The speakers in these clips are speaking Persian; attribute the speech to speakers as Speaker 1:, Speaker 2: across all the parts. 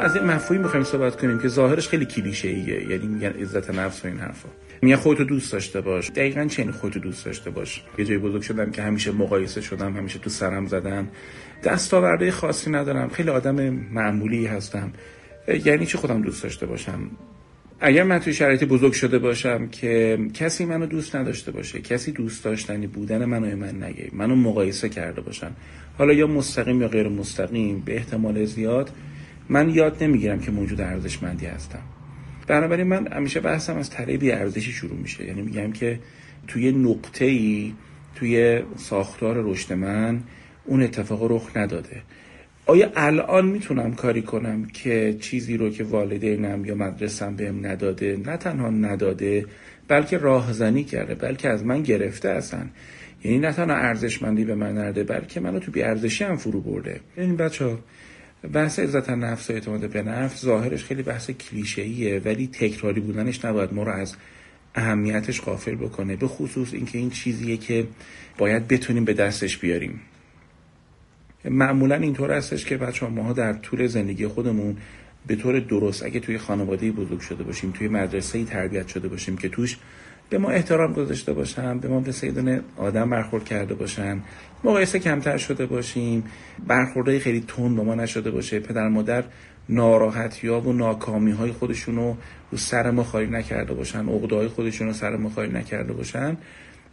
Speaker 1: از این مفهومی می‌خوایم صحبت کنیم که ظاهرش خیلی کلیشه ایه یعنی میگن عزت نفس و این حرفا. میگن خودتو دوست داشته باش. دقیقا چه خودتو دوست داشته باش؟ یه جای بزرگ شدم که همیشه مقایسه شدم همیشه تو سرم زدن دستاورده خاصی ندارم. خیلی آدم معمولی هستم. یعنی چه خودم دوست داشته باشم؟ اگر من توی شرایطی بزرگ شده باشم که کسی منو دوست نداشته باشه کسی دوست داشتنی بودن منو من نگه منو مقایسه کرده باشن حالا یا مستقیم یا غیر مستقیم به احتمال زیاد من یاد نمی‌گیرم که موجود ارزشمندی هستم. بنابراین من همیشه بحثم از طریق بی ارزشی شروع میشه. یعنی میگم که توی نقطه ای توی ساختار رشد من اون اتفاق رخ نداده. آیا الان می‌تونم کاری کنم که چیزی رو که والدینم یا مدرسم بهم نداده؟ نه تنها نداده بلکه راهزنی کرده بلکه از من گرفته هستن یعنی نه تنها ارزشمندی به من نرده بلکه منو تو بی ارزشی هم فرو برده. این بچه ها بحث عزت نفس و اعتماد به نفس ظاهرش خیلی بحث کلیشه‌ایه ولی تکراری بودنش نباید ما رو از اهمیتش غافل بکنه به خصوص اینکه این چیزیه که باید بتونیم به دستش بیاریم. معمولا اینطور هستش که بچه ها ما در طول زندگی خودمون به طور درست اگه توی خانواده بزرگ شده باشیم توی مدرسه تربیت شده باشیم که توش به ما احترام گذاشته باشن به ما به سیدون آدم برخورد کرده باشن. مقایسه کمتر شده باشیم. برخورده خیلی تون به ما نشده باشه. پدر مادر ناراحتی ها و ناکامی های خودشون رو رو سر ما خالی نکرده باشن. عقده های خودشون رو سر ما خالی نکرده باشن.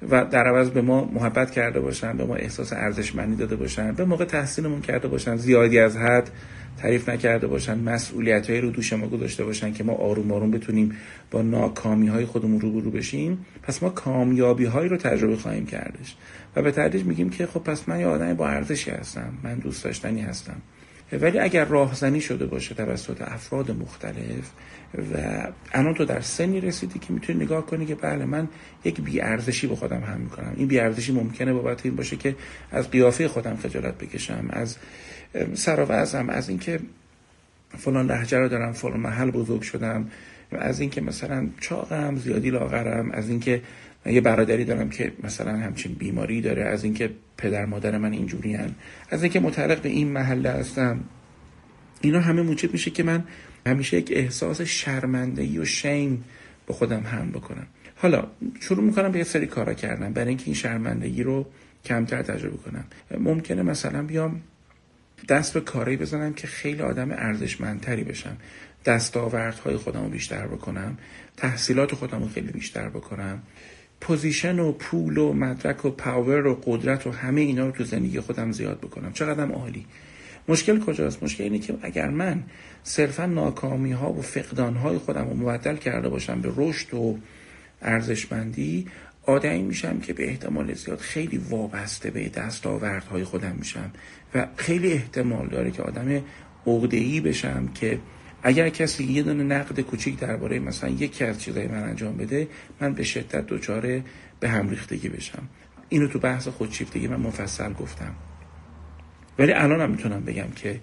Speaker 1: و در عوض به ما محبت کرده باشن به ما احساس ارزشمندی داده باشن. به موقع تحسینمون کرده باشن. زیادی از حد تعریف نکرده باشن مسئولیت رو دوش ما گذاشته باشن که ما آروم آروم بتونیم با ناکامی های خودمون روبرو بشیم. پس ما کامیابی هایی رو تجربه خواهیم کردش. و به تدریج میگیم که خب پس من یه آدمی با ارزشی هستم من دوست داشتنی هستم. ولی اگر راهزنی شده باشه توسط افراد مختلف و الان تو در سنی رسیدی که می‌تونی نگاه کنی که بله من یک بیارزشی به خودم هم می‌کنم. این بیارزشی ممکنه بابت این باشه که از قیافه خودم خجالت بکشم از سر و از اینکه فلان لحجه رو دارم فلان محل بزرگ شدم از اینکه مثلا چاقم زیادی لاغرم از اینکه یه برادری دارم که مثلا همچین بیماری داره از اینکه پدر مادر من اینجوری هن. از اینکه متعلق به این محله هستم اینا همه موجب میشه که من همیشه یک احساس شرمندگی و شیم به خودم هم بکنم حالا شروع می‌کنم به یه سری کارا کردم برای اینکه این شرمندگی رو کمتر تجربه کنم ممکنه مثلا بیام دست به کاری بزنم که خیلی آدم ارزشمندتری بشم. دستاوردهای خودم رو بیشتر بکنم. تحصیلات خودم رو خیلی بیشتر بکنم. position و پول و مدرک و power و قدرت و همه اینا رو تو زندگی خودم زیاد بکنم. چقدرم عالی. مشکل کجاست؟ مشکل اینه که اگر من صرفا ناکامی ها و فقدان های خودم رو مبدل کرده باشم به رشد و ارزشمندی آدمی میشم که به احتمال زیاد خیلی وابسته به دستاوردهای خودم میشم و خیلی احتمال داره که آدم عقده‌ای بشم که اگر کسی یه دونه نقد کوچیک درباره مثلا یکی از چیزای من انجام بده من به شدت دچار به هم ریختگی بشم. اینو تو بحث خودشیفتگی من مفصل گفتم. ولی الان هم می‌تونم بگم که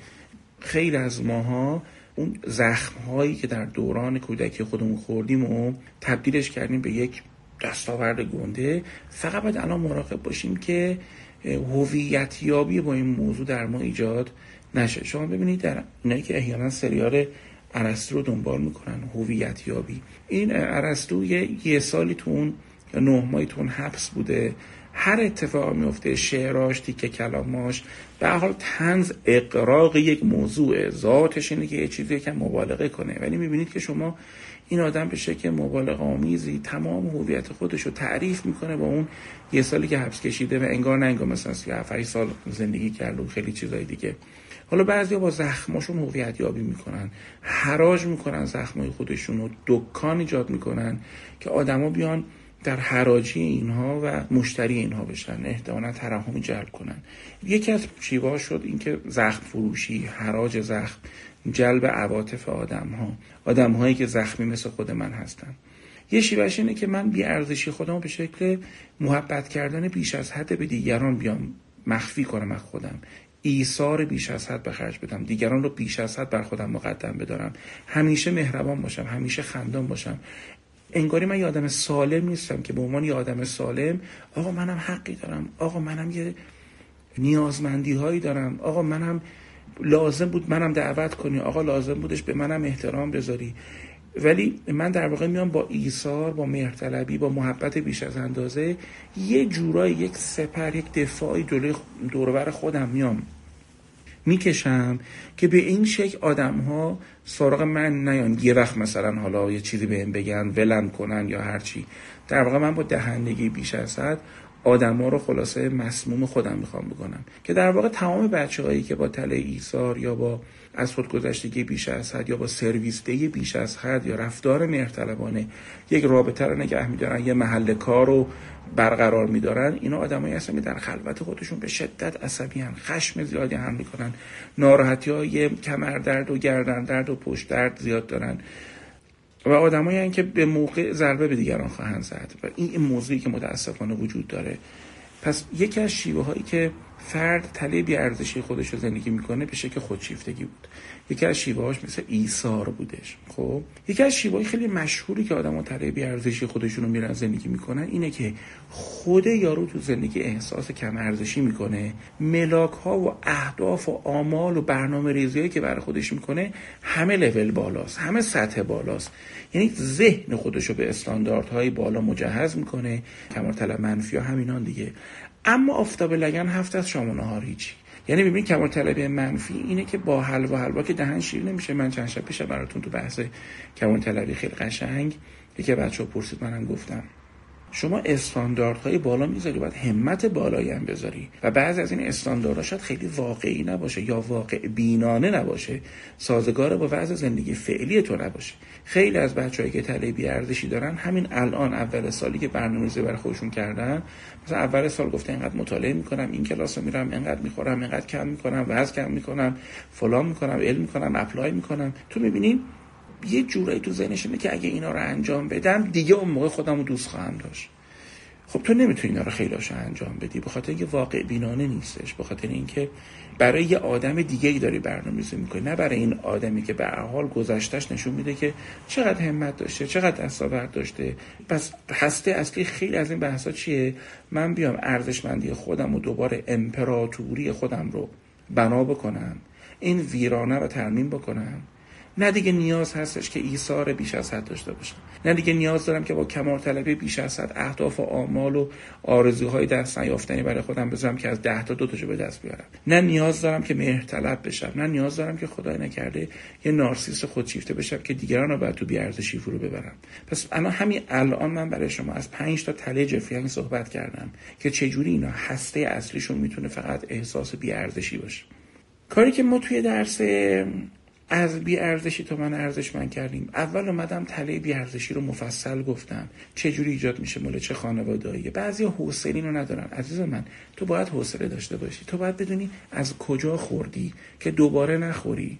Speaker 1: خیلی از ماها اون زخم هایی که در دوران کودکی خودمون خوردیم و تبدیلش کردیم به یک دستاورد گنده. فقط باید الان مراقب باشیم که هویت یابی با این موضوع در ما ایجاد نشه. شما ببینید در اینایی که احیانا سریال ارسطو رو دنبال می‌کنن هویت یابی این ارسطو یه, یه سالی تو اون نه ماهی تو حبس بوده. هر اتفاق میفته شعراش تیکه کلاماش به حال تنز اقراق یک موضوع ذاتش اینه که یه چیزی که مبالغه کنه. ولی می‌بینید که شما این آدم به شکل مبالغ آمیزی تمام هویت خودش رو تعریف می‌کنه با اون یه سالی که حبس کشیده و انگار نه انگار مثلا 37 سال زندگی کرده و خیلی چیزای دیگه. حالا بعضی با زخماشون هویت یابی می‌کنن حراج می‌کنن زخمای خودشون رو دکان ایجاد می‌کنن که آدما بیان در حراجی اینها و مشتری اینها بشن احتمالا ترحمی جلب کنن. یکی از شیوه شد اینکه زخم فروشی حراج زخم. جلب عواطف آدم ها آدم هایی که زخمی مثل خود من هستن. یه شیوهش اینه که من بی ارزشی خودم به شکل محبت کردن بیش از حد به دیگران بیام مخفی کنم از خودم. ایثار بیش از حد به بدم. دیگران رو بیش از حد بر خودم مقدم بدارم. همیشه مهربان باشم همیشه خندان باشم. انگاری من یه آدم سالم نیستم که به عنوان یه آدم سالم آقا منم حقی دارم. آقا منم یه نیازمندی هایی دارم. آقا منم لازم بود منم دعوت کنی. آقا لازم بودش به منم احترام بذاری. ولی من در واقع میام با ایثار با مهرطلبی با محبت بیش از اندازه یه جورایی یک سپر یک دفاعی جلوی دورور خودم میام. می‌کشم که به این شکل آدم ها سراغ من نیان. یه وقت مثلا حالا یه چیزی بهم بگن ولم کنن یا هرچی در واقع من با دهندگی بیش از حد آدما رو خلاصه مسموم خودم می‌خوام بکنم که در واقع تمام بچه هایی که با تله ایثار یا با از خودگذشتگی بیش از حد یا با سرویسدهی بیش از حد یا رفتار مهرطلبانه یک رابطه رو نگه میدارن یه محل کار رو برقرار میدارن اینا آدمایی هستن که در خلوت خودشون به شدت عصبی هن. خشم زیادی هم می‌کنن ناراحتی های کمر درد و گردن درد و پشت درد زیاد دارن و آدمایی که به موقع ضربه به دیگران خواهند زد. و این موضوعی که متاسفانه وجود داره. پس یکی از شیوه هایی که فرد تله بی ارزشی خودش رو زندگی می‌کنه به شکل خودشیفتگی بود. یکی از شیوه مثل ایثار بودش. خب یکی از شیوه های خیلی مشهوری که آدم تله بی ارزشی خودشون رو میرن زندگی می‌کنن اینه که خود یارو تو زندگی احساس کم ارزشی می‌کنه. ملاک ها و اهداف و آمال و برنامه ریزی که برای خودش می‌کنه همه لول بالاست همه سطح بالاست. یعنی ذهن خودش رو به استانداردهای بالا مجهز می‌کنه. کمال طلب منفی ها همینان دیگه. اما آفتاب لگن هفت از شام و نهار هیچی. یعنی ببین کمال طلبی منفی اینه که با حلوا حلوا که دهن شیر نمیشه. من چند شب پیش براتون تو بحث کمال طلبی خیلی قشنگ یکی بچه ها پرسید منم گفتم. شما استانداردهای بالا می‌ذاری باید همت بالایی هم بذاری. و بعضی از این استانداردها شاید خیلی واقعی نباشه یا واقع بینانه نباشه. سازگار با وضع زندگی فعلی تو نباشه. خیلی از بچههایی که طلبی ارزشی دارن همین الان اول سالی که برنامه‌ریزی برای خودشون کردن مثلا اول سال گفته اینقدر مطالعه می‌کنم این کلاس رو میرم اینقدر می‌خورم اینقدر کم می‌کنم وزن کم می‌کنم فلان می‌کنم علم می‌کنم اپلای می‌کنم. تو می‌بینیم یه جورایی تو ذهنشونه که اگه اینا رو انجام بدم دیگه اون موقع خودم رو دوست خواهم داشت. خب تو نمی‌تونی اینا رو خیلی انجام بدی به خاطر اینکه واقع بینانه نیستش به خاطر اینکه برای یه آدم دیگه ای داری برنامه‌ریزی می‌کنی. نه برای این آدمی که به حال گذشتش نشون میده که چقدر همت داشته چقدر دستاورد داشته. پس هسته اصلی خیلی از این بحثا چیه؟ من بیام ارزشمندی خودم و دوباره امپراتوری خودم رو بنا بکنم این ویرانه رو ترمیم بکنم. نه دیگه نیاز هستش که ایثار بیش از حد داشته باشم نه دیگه نیاز دارم که با کمال طلبی بیش از حد اهداف و آمال و آرزوهای دست نیافتنی برای خودم بذارم که از ده تا دو تاشو به دست بیارم. نه نیاز دارم که مهر طلب بشم. نه نیاز دارم که خدای نکرده یه نارسیس خودشیفته بشم که دیگران رو بعد تو بیارزشی فرو ببرم. پس انا همین الان من برای شما از پنج تا تله جفیان صحبت کردم که چجوری اینا هسته اصلیشون می‌تونه فقط احساس بیارزشی باشه. کاری که ما توی درس از بی ارزشی تو من ارزشمند کردیم. اول اومدم تله بی ارزشی رو مفصل گفتم. چه جوری ایجاد میشه مال چه خانواده‌ای بعضی حوصله رو ندارن. عزیز من تو باید حوصله داشته باشی. تو باید بدونی از کجا خوردی که دوباره نخوری.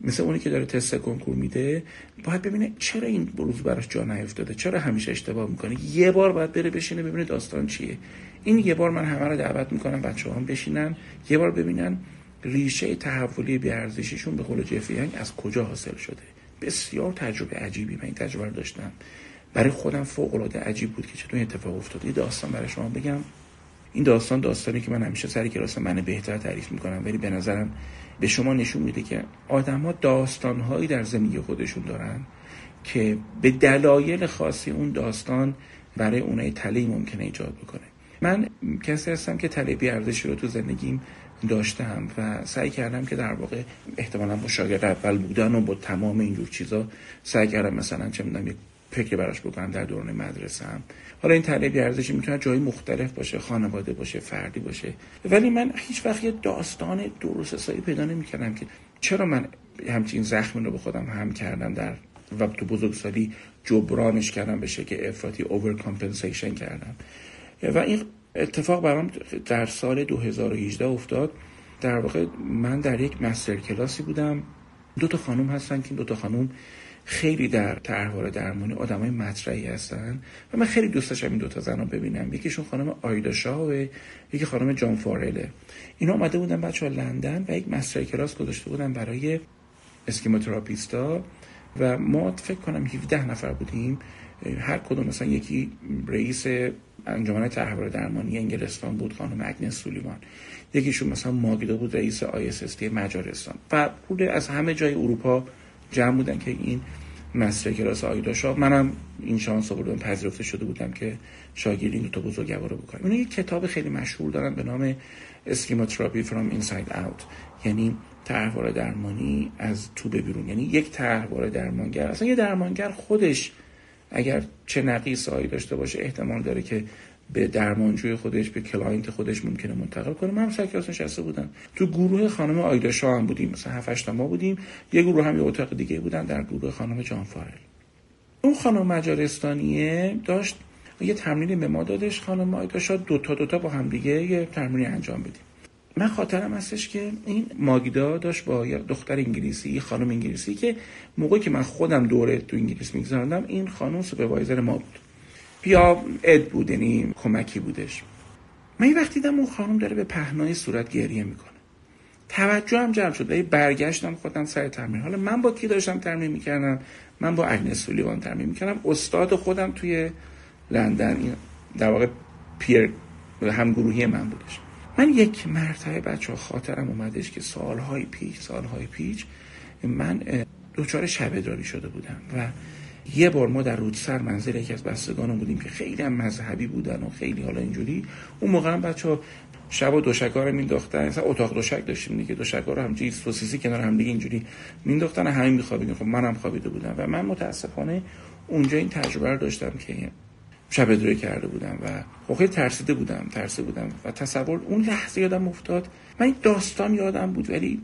Speaker 1: مثل اونی که داره تست کنکور میده باید ببینه چرا این بروز براش جا نیفتاده؟ چرا همیشه اشتباه می‌کنه؟ یه بار باید بره بشینه ببینه داستان چیه. این یه بار من همه رو دعوت می‌کنم بچه هم بشینن یه بار ببینن ریشه تحولی بیارزشیشون به قول جفری از کجا حاصل شده؟ بسیار تجربه عجیبی من این تجربه رو داشتم. برای خودم فوق العاده عجیب بود که چطور اتفاق افتاد. یه داستان برای شما بگم. این داستان داستانی که من همیشه سری کلاس من بهتر تعریف می‌کنم ولی به نظرم به شما نشون میده که آدمها داستانهایی در زندگی خودشون دارن که به دلایل خاصی اون داستان برای اونای تله ممکنه ایجاد بکنه. من کسی هستم که طلبی ارزشی رو تو زندگیم داشتم و سعی کردم که در واقع احتمالا با شاگرد اول بودن و با تمام اینجور چیزا سعی کردم مثلا چه می‌دونم یک فکری براش بکنم در دوران مدرسه هم حالا این طلبی ارزشی می‌تونه جای مختلف باشه خانواده باشه فردی باشه. ولی من هیچ وقت یه داستان درست حسابی پیدا نمی‌کردم که چرا من همچین زخمی رو به خودم هم کردم در و تو بزرگسالی جبرانش کردم به شکل افراطی اوور کردم. و این اتفاق برام در سال 2018 افتاد. در واقع من در یک مستر کلاسی بودم. دو تا خانم هستن که دو تا خانم خیلی در طرحواره درمانی آدمای مطرحی هستن و من خیلی دوست داشتم این دو تا زن رو ببینم. یکیشون خانم آیدا شاه یکی خانم جان فارله. اینا اومده بودن بچه لندن و یک مستر کلاس گذاشته بودن برای اسکیموتراپیستا و ما فکر کنم 17 نفر بودیم هر کدوم مثلا یکی رئیس انجمن تحول درمانی انگلستان بود خانم اگنس سولیوان یکیشون مثلا ماگدا بود رئیس IS مجارستان. و بود از همه جای اروپا جمع بودن که این master class آیدا شاو. منم این شانس آوردم پذیرفته شده بودم که شاگردی این دو تا بزرگوار رو بکنم اینا یک کتاب خیلی مشهور دارن به نام schema therapy from inside out یعنی طرحواره درمانی از تو به بیرون. یعنی یک طرحواره درمانگر. اصلا یه درمانگر خودش اگر چه نقص هایی داشته باشه احتمال داره که به درمانجوی خودش به client خودش ممکنه منتقل کنه. من سر کلاس نشسته بودم. تو گروه خانم آیدا شاو هم بودیم. مثلا 7 ما بودیم. یه گروه هم یه اتاق دیگه بودن در گروه خانم جان فارل. اون خانم مجارستانیه داشت یه تمرینی به ما دادش. خانم آیدا شاو دو تا دو تا با هم دیگه یه تمرینی انجام بدیم. من خاطرم هستش که این ماگدا داشت با دختر انگلیسی خانم انگلیسی که موقعی که من خودم دوره تو انگلیس میگذاردم این خانم سوپروایزر ما بود. بیا اد بود یعنی کمکی بودش. من یه وقتی دیدم اون خانم داره به پهنای صورت گریه می‌کنه. توجه هم جمع شد و برگشتم خودم سر تمرین. حالا من با کی داشتم تمرین می‌کردم؟ من با اگنس سولیوان تمرین می‌کردم. استاد خودم توی لندن در واقع پیر هم گروهی من بودش. من یک مرتبه بچه خاطرم اومدش که سالهای پیش سالهای پیش من دوچار شبه شده بودم و یه بار ما در رودسر منزل یکی از بستگانم بودیم که خیلی هم مذهبی بودن و خیلی حالا اینجوری. اون موقع هم بچه ها شب و دوشکا رو مینداختن مثلا اتاق دوشک داشتیم دیگه دوشکا رو همجوری سوسیسی کنار هم دیگه اینجوری مینداختن همین میخوابیدیم خب منم خوابیده بودم و من متاسفانه اونجا این تجربه رو داشتم که شب دوری کرده بودم و خیلی ترسیده بودم ترسیده بودم و تصور اون لحظه یادم افتاد. من این داستان یادم بود ولی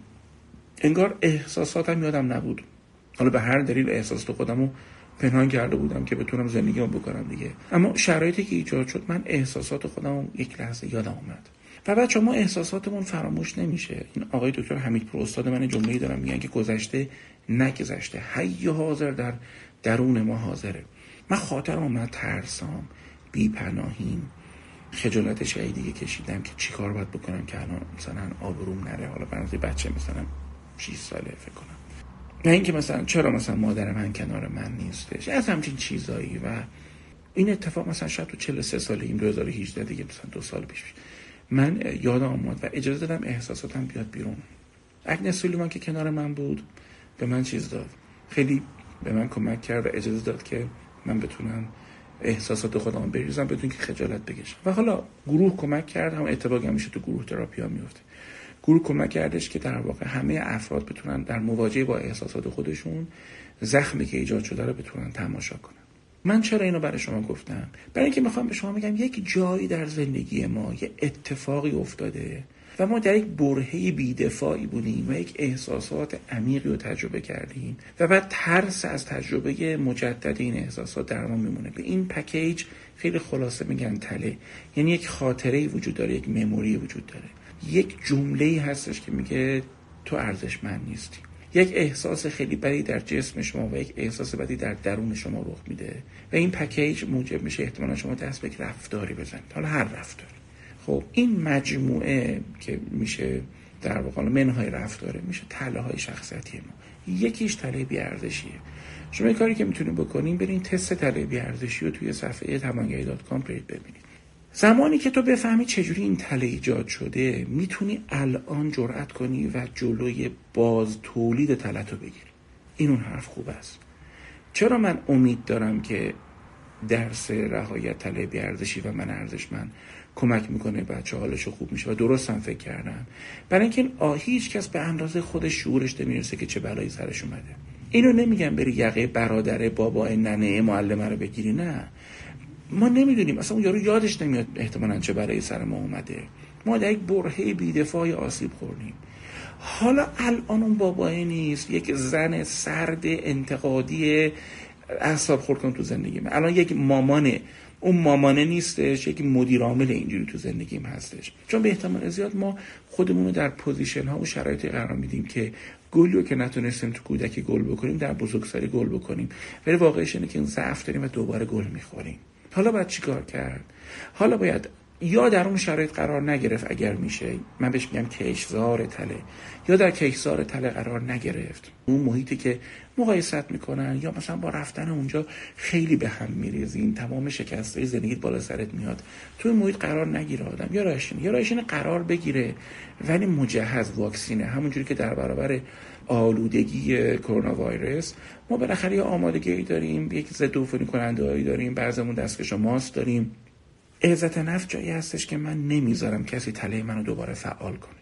Speaker 1: انگار احساساتم یادم نبود. حالا به هر دلیل احساسات خودم رو پنهان کرده بودم که بتونم زندگی رو بکنم دیگه. اما شرایطی که ایجاد شد من احساسات خودم یک لحظه یادم اومد. و بچه ما احساساتمون فراموش نمیشه. این آقای دکتر حمید پور استاد من جمله دارم میگن که گذشته نگذشته. حی حاضر در درون ما حاضره. من خاطر اومد ترسام بیپناهیم. خجالت شهیدی کشیدم که چیکار باید بکنم که الان مثلا آبروم نره. حالا برای بچه مثلا 6 ساله فکر کنم. نه اینکه مثلا چرا مثلا مادر من کنار من نیستش. از همچین چیزایی و این اتفاق مثلا شاید تو 43 سال این 2018 دیگه مثلا دو سال پیش من یادم آمد و اجازه دادم احساساتم بیاد بیرون. اگنس سولیمان که کنار من بود به من چیز داد. خیلی به من کمک کرد و اجازه داد که من بتونم احساسات خودم بریزم بدون که خجالت بکشم. و حالا گروه کمک کرد هم اتفاقی همیشه تو گروه تراپی ها میفته گروه کمک کردش که در واقع همه افراد بتونن در مواجهه با احساسات خودشون زخمی که ایجاد شده رو بتونن تماشا کنن. من چرا اینو برای شما گفتم؟ برای اینکه می‌خوام به شما بگم یک جایی در زندگی ما یه اتفاقی افتاده و ما در یک برهه بیدفاعی بودیم و یک احساسات عمیقی رو تجربه کردیم و بعد ترس از تجربه مجدد این احساسات در ما میمونه. به این پکیج خیلی خلاصه میگن تله. یعنی یک خاطره وجود داره یک مموری وجود داره. یک جمله هستش که میگه تو ارزشمند نیستی. یک احساس خیلی بدی در جسم شما و یک احساس بدی در درون شما رخ میده. و این پکیج موجب میشه احتمالا شما دست به رفتاری بزنید. حالا هر رفتاری. خب این مجموعه که میشه در واقع منهای رفتاره میشه تله های شخصیتی ما. یکیش تله بیارزشیه. شما کاری که می‌تونید بکنین برین تست تله بیارزشی رو توی صفحه توانگری دات کام ببینید. زمانی که تو بفهمی چجوری این تله ایجاد شده می‌تونی الان جرأت کنی و جلوی باز تولید تله تو بگیری. این اون حرف خوب است. چرا من امید دارم که درس رهایت تله بیارزشی و من ارزش من کمک می‌کنه بچه حالش خوب میشه و درست هم فکر کردم برای اینکه هیچ کس به اندازه خودش شعورش نمی‌رسه که چه بلایی سرش اومده. اینو نمیگم بری یقه برادر بابا ننه معلمه رو بگیری نه. ما نمی‌دونیم. اصلا اون یارو یادش نمیاد احتمالا چه برای سر ما اومده. ما در یک برهه بیدفاعی آسیب خوردیم. حالا الان اون بابای نیست. یک زن سرد انتقادی اعصاب خورد کن تو زندگی من. الان یک مامانه اون مامانه نیستش یک مدیر عامل اینجوری تو زندگیم هستش. چون به احتمال زیاد ما خودمون رو در position ها و شرایطی قرار میدیم که گل رو که نتونستیم تو کودکی گل بکنیم در بزرگسالی گل بکنیم. ولی واقعش اینه که ضعف داریم و دوباره گل می‌خوریم. حالا باید چیکار کرد؟ حالا باید یا در اون شرایط قرار نگرفت اگر میشه من بهش میگم کشزار تله یا در کشزار تله قرار نگرفت. اون محیطی که مقایسه‌ت می‌کنن یا مثلا با رفتن اونجا خیلی به هم میریزین تمام شکست‌های زندگی بالا سرت میاد. تو این محیط قرار نگیره آدم. یا راهشینه یا راهشینه قرار بگیره ولی مجهز واکسینه. همونجوری که در برابر آلودگی کرونا ویروس ما بالاخره یه آمادگی داریم یک ضد عفونی کننده داریم بعضمون دستکش ماست داریم. عزت نفس جایی هستش که من نمی‌ذارم کسی تله منو دوباره فعال کنه.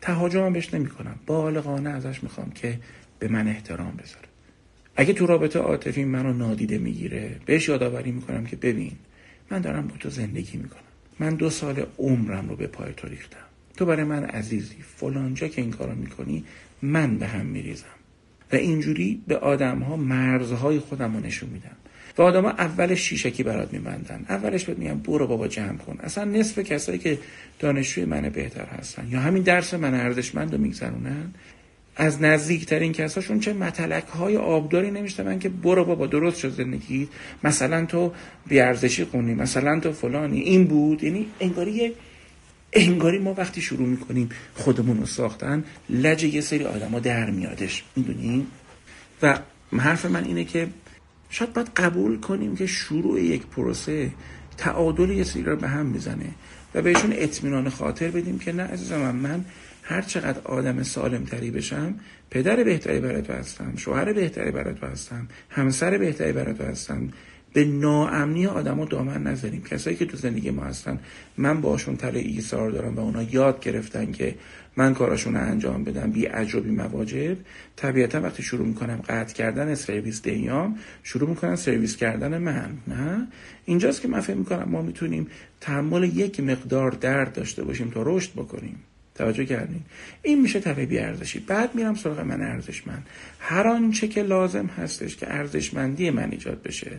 Speaker 1: تهاجم بهش نمی‌کنم. بالغانه ازش می‌خوام که به من احترام بذاره. اگه تو رابطه عاطفی منو نادیده می‌گیره بهش یادآوری می‌کنم که ببین من دارم با تو زندگی می‌کنم. من دو سال عمرم رو به پای تو ریختم. تو برای من عزیزی فلانجا که این کارو می‌کنی من به هم میریزم. و اینجوری به آدم ها مرزهای خودم رو نشون میدم. و آدما اولش شیشکی برات میبندن. اولش بهت میگن برو بابا جمع کن. اصلا نصف کسایی که دانشجوی من بهتر هستن یا همین درس من ارزشمند رو میگذرونن از نزدیکترین کساشون چه متلک های آبداری من که برو بابا درست شد زندگی. مثلا تو بیارزشی خونی مثلا تو فلانی. این بود. یعنی انگاری انگاری ما وقتی شروع می‌کنیم خودمون رو ساختن لج یه سری آدما در میادش. می‌دونی؟ و حرف من اینه که شاید باید قبول کنیم که شروع یک پروسه تعادل یه سری رو به هم می‌زنه و بهشون اطمینان خاطر بدیم که نه عزیزم من, من هر چقدر آدم سالم تری بشم پدر بهتری برای تو هستم شوهر بهتری برای تو هستم همسر بهتری برای تو هستم به ناامنی آدما دامن نذاریم کسایی که تو زندگی ما هستن من باشون تل ایثار دارم و اونا یاد گرفتن که من کاراشون رو انجام بدم. بی عجبی مواجب. طبیعتا وقتی شروع می‌کنم قطع کردن سرویس دیام شروع می‌کنم سرویس کردن من. نه؟ اینجاست که من فکر می‌کنم ما می‌تونیم تحمل یک مقدار درد داشته باشیم تا رشد بکنیم. توجه کردین؟ این میشه طلبی ارزشی. بعد میرم سراغ من ارزشمند. هر آنچه که لازم هستش که ارزشمندی من ایجاد بشه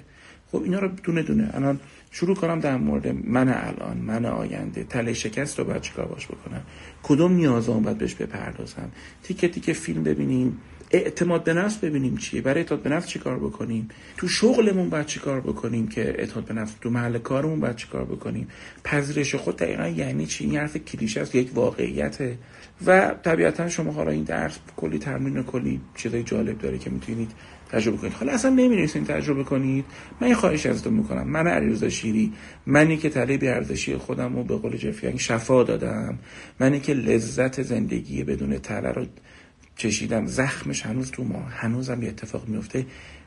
Speaker 1: خب اینا رو دونه دونه الان شروع کنم در مورد من الان من آینده. تله شکست رو باید چیکار باش بکنم؟ کدوم نیازام باید بهش بپردازم؟ تیکه تیکه فیلم ببینیم. اعتماد به نفس ببینیم چیه؟ برای اعتماد به نفس چیکار بکنیم؟ تو شغلمون باید چیکار بکنیم که اعتماد به نفس؟ تو محل کارمون باید چیکار بکنیم؟ پذیرش خود دقیقا یعنی چی؟ این حرف کلیشه است یک واقعیته. و طبیعتا شما حالا این درس کلی تمرین و کلی چیزای جالب داره که می‌تونید تجربه کنید. حالا اصلا نمی‌رسین تجربه کنید. من خواهش ازتون می‌کنم. من علیرضا شیری منی که طلب ارزشی خودم رو به قول جفیانگ شفا دادم. منی که لذت زندگی بدون تله رو چشیدم. زخمش هنوز تو ما. هنوزم یه اتفاق میفته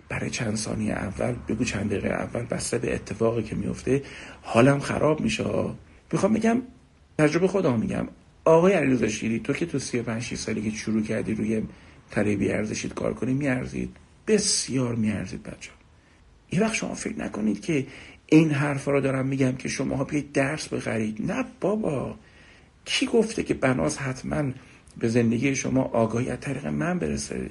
Speaker 1: برای چند ثانیه اول بگو چند دقیقه اول بسته به اتفاقی که میفته حالم خراب میشه. می‌خوام بگم تجربه خودم میگم. آقای علیرضا شیری تو که تو 35 سالی که شروع کردی روی تله بی‌ارزشیت کار کنی میارزید. بسیار میارزید بچه یه وقت شما فکر نکنید که این حرف رو دارم میگم که شما ها بیایید درس بخرید. نه بابا. کی گفته که بناست حتما به زندگی شما آگاهی از طریق من برسه؟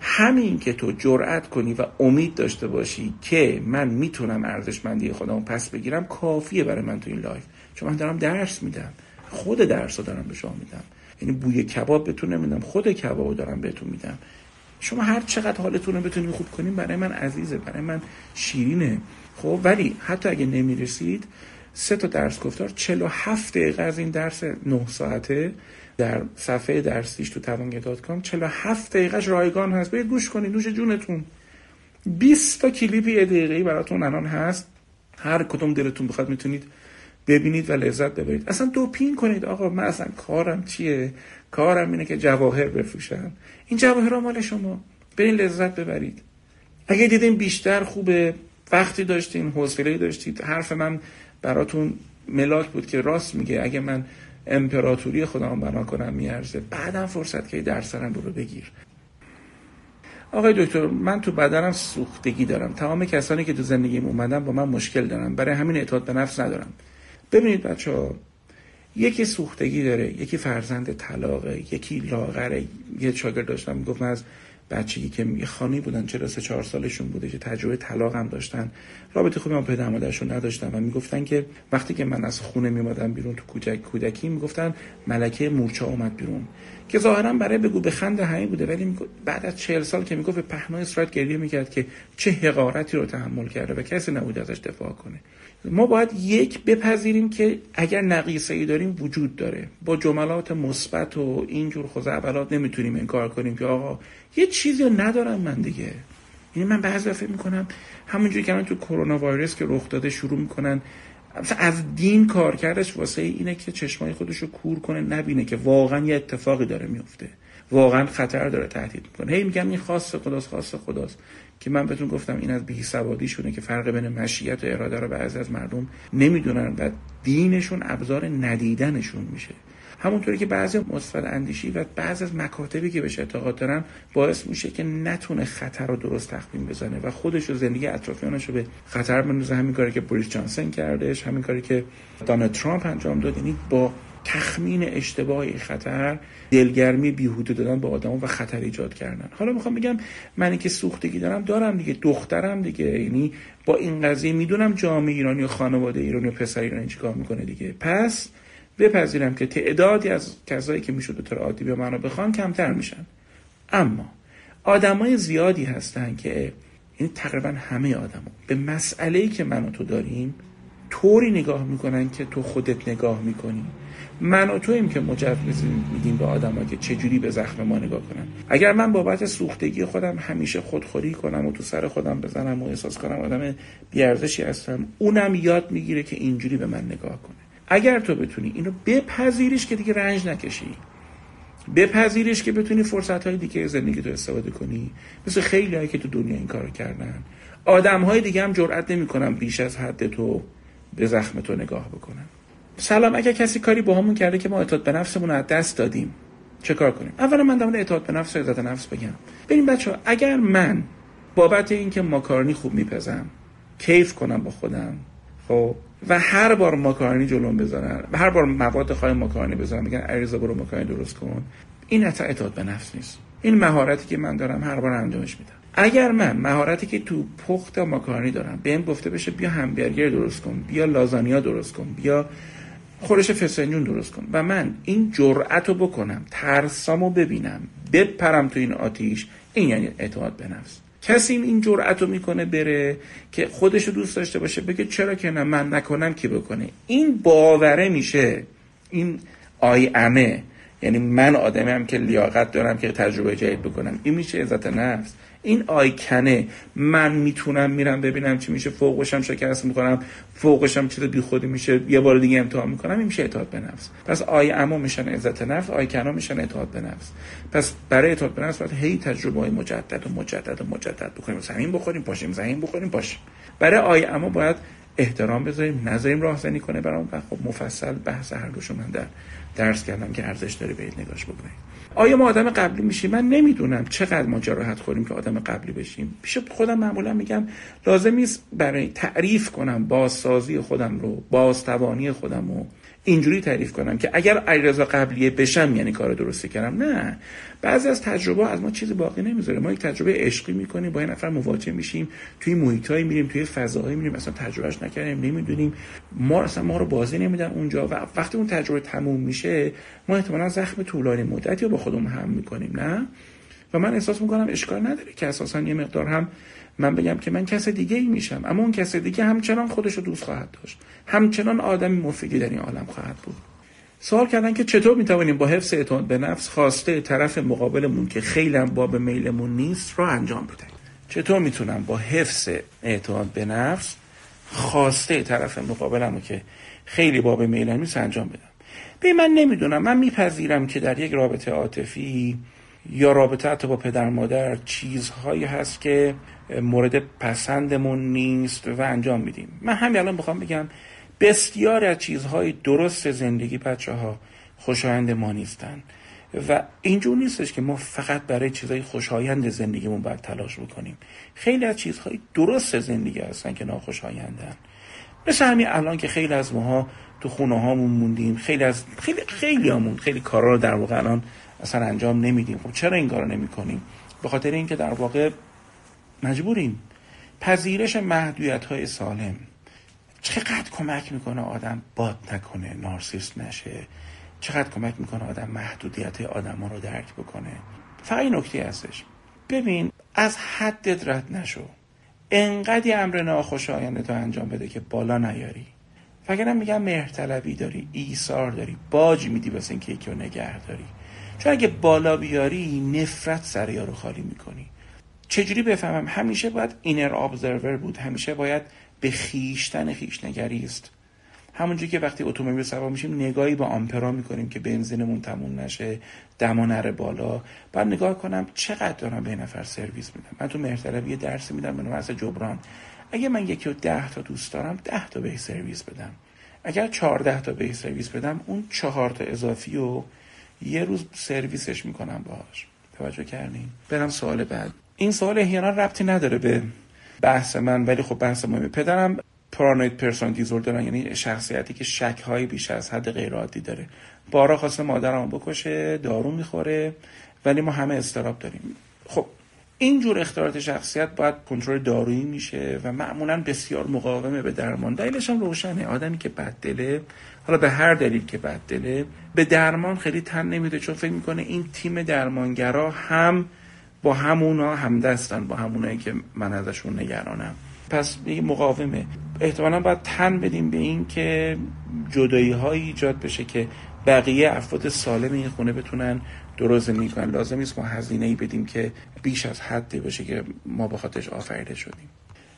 Speaker 1: همین که تو جرأت کنی و امید داشته باشی که من می‌تونم ارزشمندی خودم پس بگیرم کافیه برای من تو این live. چون من دارم درس میدم. خود درس رو دارم به شما میدم. یعنی بوی کباب بهتون نمیدم خود کباب رو دارم بهتون میدم. شما هر چقدر حالتون رو بتونید خوب کنین برای من عزیزه برای من شیرینه. خب ولی حتی اگه نمی‌رسید سه تا درس گفتار 47 دقیقه از این درس 9 ساعته در صفحه درسیش تو توانگه کام 47 دقیقهش رایگان هست. برید گوش کنید نوش جونتون. 20 تا کلیپ یه دقیقه‌ای براتون الان هست. هر کدوم دلتون بخواد می‌تونید ببینید و لذت ببرید. اصلا دوپین کنید آقا من اصلا کارم چیه؟ کارم اینه که جواهر بفروشم این جواهر مال شما. برین لذت ببرید. اگه دیدین بیشتر خوبه وقتی داشتین حوصله داشتید. حرف من براتون ملاک بود که راست میگه اگه من امپراتوری خودم بنا کنم میارزه. بعدم فرصت که در سرم برو بگیر. آقای دکتر من تو بدنم سوختگی دارم. تمام کسانی که تو زندگیم اومدن با من مشکل دارم برای همین اعتماد به نفس ندارم. ببینید بچه ها یکی سوختگی داره یکی فرزند طلاقه یکی لاغره. یه شاگرد داشتم می‌گفت من از بچگی که یه بودن چرا سه چهار سالشون بوده که تجربه طلاق هم داشتن. رابطه خوبی با پدر مادرشون نداشتن و می‌گفتن که وقتی که من از خونه میمادم بیرون تو کودک کودکی می‌گفتن ملکه مورچه اومد بیرون. که ظاهرا برای بگو به خند همین بوده ولی بعد از چهل سال که می‌گفت به پهنای اسرائیل گریه می‌کرد که چه حقارتی رو تحمل کرده و کسی نبود ازش دفاع کنه. ما باید یک بپذیریم که اگر نقیصه ای داریم وجود داره. با جملات مثبت و اینجور خزعبلات نمی‌تونیم انکار کنیم که آقا یه چیزی رو ندارم من دیگه. یعنی من بعضی فکر می‌کنم همونجوری که تو کرونا ویروس که رخ داده شروع می‌کنن از دین کار کردش واسه اینه که چشمای خودش رو کور کنه نبینه که واقعا یه اتفاقی داره میفته. واقعا خطر داره تهدید می‌کنه. هی میگم این خاص خداست خاص خداست. که من بهتون گفتم این از بی سوادی شونه که فرق بین مشیت و اراده رو بعضی از مردم نمی‌دونن و دینشون ابزار ندیدنشون میشه. همونطوری که بعضی مثبت اندیشی و بعضی از مکاتبی که بهش اعتقاد دارن باعث میشه که نتونه خطر رو درست تخمین بزنه و خودش و زندگی اطرافیانش رو به خطر بندازه. همین کاری که بوریس جانسن کردش همین کاری که دانالد ترامپ انجام داد. یعنی با تخمین اشتباهی خطر دلگرمی بیهوده دادن به آدم و خطر ایجاد کردن. حالا می‌خوام بگم من که سوختگی دارم دارم دیگه. دخترم دیگه. یعنی با این قضیه می‌دونم جامعه ایرانی و خانواده ایرانی و پسر ایرانی چیکار می‌کنه دیگه. پس بپذیرم که تعدادی از کسایی که می‌شد به طور عادی به منو بخوان کمتر میشن. اما آدمای زیادی هستن که این یعنی تقریبا همه آدما به مسئله ای که من و تو داریم طوری نگاه می‌کنن که تو خودت نگاه می‌کنی. من و تویم که مجوز میدیم به آدما که چجوری به زخم ما نگاه کنن. اگر من بابت سوختگی خودم همیشه خودخوری کنم و تو سر خودم بزنم و احساس کنم آدم بیارزشی هستم اونم یاد می‌گیره که اینجوری به من نگاه کنه. اگر تو بتونی اینو بپذیریش که دیگه رنج نکشی. بپذیریش که بتونی فرصت های دیگه زندگی تو استفاده کنی. مثل خیلی هایی که تو دنیا این کار کردن. آدم های دیگه هم جرئت نمی‌کنن بیش از حد تو به زخم تو نگاه بکنن. سلام اگر کسی کاری با همون کرده که ما اعتاد به نفسمون از دست دادیم چه کار کنیم؟ اولا من در اعتاد به نفس و عزت نفس بگم. ببین بچه ها اگر من بابت اینکه ماکارونی خوب میپزم کیف کنم با خودم خب؟ و هر بار ماکارونی جلوم بذارن و هر بار مواد خواهی ماکارونی بذارن میگن عریضا برو ماکارونی درست کن. این اتا اعتاد به نفس نیست. این مهارتی که من دارم هر بار انجامش میدم. اگر من مهارتی که تو پخت ماکارونی دارم بهم گفته بشه بیا همبرگر درست کن بیا لازانیا درست کن بیا خورش فسنجون درست کن. و من این جرأت رو بکنم ترسامو ببینم بپرم تو این آتیش این یعنی اعتماد به نفس. کسی این جرأت رو می‌کنه بره که خودش رو دوست داشته باشه بگه چرا که نه من نکنم کی بکنه. این باوره میشه. این آی امه یعنی من آدمی هم که لیاقت دارم که تجربه جدید بکنم. این میشه عزت نفس. این آیکنه من می‌تونم میرم ببینم چی میشه فوقشم شکست می‌کنم فوقشم چیز بی خودی میشه یه بار دیگه امتحان می‌کنم این میشه اعتماد به نفس. پس I am ا میشن عزت نفس I can ا میشن اعتماد به نفس. پس برای اعتماد به نفس باید هی تجربه های مجدد و مجدد و مجدد بکنیم زمین بخوریم پاشیم زمین بخوریم پاشیم. برای I am ا باید احترام بذاریم نذاریم راهزنی کنه برام و خب مفصل بحث هر دوشو من در درس کردم که ارزش داره به نگاش بکنیم آیا ما آدم قبلی میشیم؟ من نمی‌دونم چقدر ما جراحت خوریم که آدم قبلی بشیم. پیش خودم معمولا میگم لازم نیست برای تعریف کنم بازسازی خودم رو بازتوانی خودم رو. اینجوری تعریف کنم که اگر علیرضا قبلیه بشم یعنی کار درستی کردم نه. بعضی از تجربه از ما چیزی باقی نمی‌ذاره. ما یک تجربه عشقی می‌کنیم با این نفر مواجه میشیم توی محیطایی میریم توی فضاهایی میریم اصلا تجربهش نکردیم نمی‌دونیم. ما اصلا ما رو بازی نمیدن اونجا و وقتی اون تجربه تموم میشه ما احتمالا زخم طولانی مدتی رو با خودمون هم می‌کنیم نه؟ و من احساس می‌کنم اشکال نداره که اساسا یه مقدار هم من بگم که من کس دیگه ای میشم. اما اون کس دیگه همچنان خودش رو دوست خواهد داشت. همچنان آدمی مفیدی در این عالم خواهد بود. سوال کردن که چطور می‌توانیم با حفظ اعتماد به نفس خواسته طرف مقابلمون که خیلی هم باب میلمون نیست رو انجام بدهیم چطور می‌تونم با حفظ اعتماد به نفس خواسته طرف مقابلمو که خیلی باب میلم نیست انجام بدم؟ به من نمی‌دونم. من میپذیرم که در یک رابطه عاطفی یا رابطه با پدر مادر چیزهایی هست که مورد پسندمون نیست و انجام میدیم. من همین الان بخوام بگم بسیار از چیزهای درست زندگی بچه ها خوشایند ما نیستن و اینجور نیستش که ما فقط برای چیزهای خوشایند زندگیمون باید تلاش بکنیم. خیلی از چیزهای درست زندگی هستن که ناخوشایندن. مثل همین الان که خیلی از ماها تو خونه هامون موندیم خیلی از خیلی خیلی همون خیلی کارا رو در واقع الان اصلا انجام نمیدیم. خب چرا این کارو نمی کنیم به خاطر اینکه در واقع مجبوریم پذیرش محدودیت های سالم. چقدر کمک می‌کنه آدم باد نکنه نارسیست نشه؟ چقدر کمک می‌کنه آدم محدودیت آدم رو درک بکنه؟ فقط نکته هستش. ببین از حدت رد نشو. انقدی امر ناخوشایند تو انجام بده که بالا نیاری. فکرم میگم مهرطلبی داری ایثار داری باج میدی واسه اینکه یکی رو نگه داری. چون اگه بالا بیاری نفرت سر یارو خالی می‌کنی. چجوری بفهمم؟ همیشه باید اینر ابزرور بود. همیشه باید به خیشتن خیش است. همونجوری که وقتی اتومبیل سوار میشیم نگاهی با آمپرا می‌کنیم که بنزینمون تموم نشه دما نره بالا. بعد نگاه کنم چقدر دارم به نفر سرویس میدم. من تو مرتلب یه درسی میدم به جبران. اگه من یکی رو ده تا دوست دارم ده تا به سرویس بدم. اگر چهارده تا به سرویس بدم اون چهار تا اضافی رو یه روز سرویسش می‌کنم باهاش. توجه کردین؟ برم سوال بعد. این سوال احیانا ربطی نداره به بحث من ولی خب بحث مهمه. پدرم پرانوید پرسون دارن یعنی شخصیتی که شک های بیش از حد غیر عادی داره. بارا خواسته مادرم بکشه دارو می‌خوره ولی ما همه استراب داریم. خب اینجور اختلالات شخصیت باید کنترل دارویی میشه و معمولا بسیار مقاومه به درمان. دلیلش هم روشنه. آدمی که بد دله حالا به هر دلیل که بد دله به درمان خیلی تن نمیده چون فکر می‌کنه این تیم درمانگرا هم با همونا هم دستن با همونایی که من ازشون نگرانم. پس یه مقاومه. احتمالا باید تن بدیم به این که جدایی هایی ایجاد بشه که بقیه افراد سالم این خونه بتونن درست زندگی کنن. لازم نیست ما هزینه ای بدیم که بیش از حدی باشه که ما به خاطرش آفریده شدیم.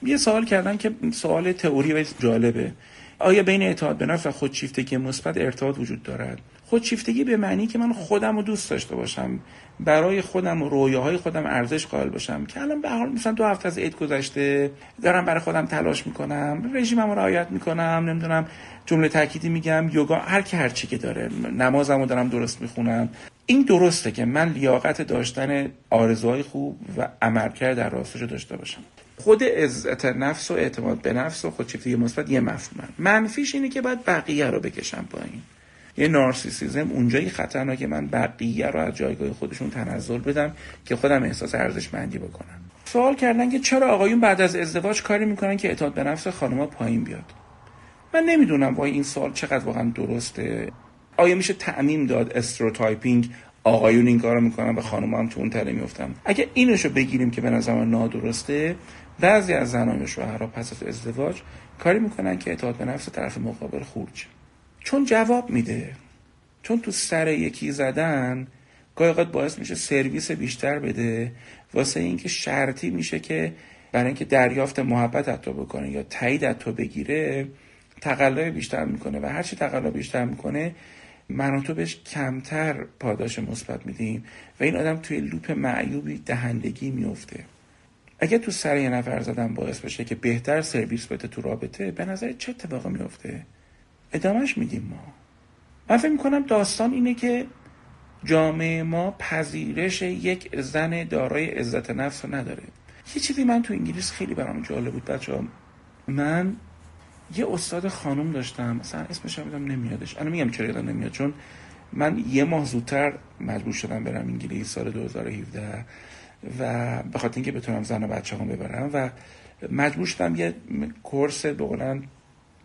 Speaker 1: یه سوال کردن که سوال تئوری و جالبه. آیا بین اعتماد به نفس و خودشیفتگی مثبت ارتباط وجود دارد؟ خودشیفتگی به معنی که من خودم رو دوست داشته باشم برای خودم و رویاهای خودم ارزش قائل باشم. که الان به حال مثلا دو هفته از عید گذشته دارم برای خودم تلاش می‌کنم رژیمم رو رعایت می‌کنم نمی‌دونم جمله تأکیدی میگم یوگا هر کی هر چی که داره نمازم رو دارم درست می‌خونم. این درسته که من لیاقت داشتن آرزوهای خوب و عملکرد در راستش رو داشته باشم. خود عزت نفس و اعتماد به نفس و خودشیفتگی مثبت یه مفهومن. منفیش اینه که باید بقیه رو بکشم پایین. یه نارسیسیزم اونجایی خطرناکه من بقیه رو از جایگاه خودشون تنزل بدم که خودم احساس ارزشمندی بکنم. سوال کردن که چرا آقایون بعد از ازدواج کاری می‌کنن که اعتماد به نفس خانمها پایین بیاد؟ من نمی‌دونم وای این سوال چقدر واقعا درسته. آیا میشه تعمیم داد stereotyping؟ آقایون این کارو می‌کنن و خانم هم تو اون تله میفتن اگه اینشو بگیریم که به نظر من نادرسته بعضی از زنان و شوهرها پس از ازدواج کاری می‌کنن که اعتماد به نفس طرف مقابل خرد شه چون جواب میده. چون تو سر یکی زدن گاهی اوقات باعث میشه سرویس بیشتر بده. واسه اینکه شرطی میشه که برای اینکه دریافت محبت تو بکنه یا تایید تو بگیره تقلای بیشتر می‌کنه. و هرچی تقلا بیشتر می‌کنه من تو بهش کمتر پاداش مثبت میدیم. و این آدم توی لوپ معیوبی دهندگی میفته اگه تو سر یه نفر زدن باعث بشه که بهتر سرویس بده تو رابطه به نظر چه اتفاقی میفته؟ ادامهش میدیم ما. من فکر می‌کنم داستان اینه که جامعه ما پذیرش یک زن دارای عزت نفس رو نداره. یه چیزی من تو انگلیس خیلی برام جالب بود بچه من یه استاد خانم داشتم مثلا اسمش هم نمیادش. الان میگم چرا یادم نمیاد چون من یه ماه زودتر مجبور شدم برم انگلیس سال 2017 و به خاطر اینکه بتونم زن و بچه هم ببرم و مجبور شدم یه کورس به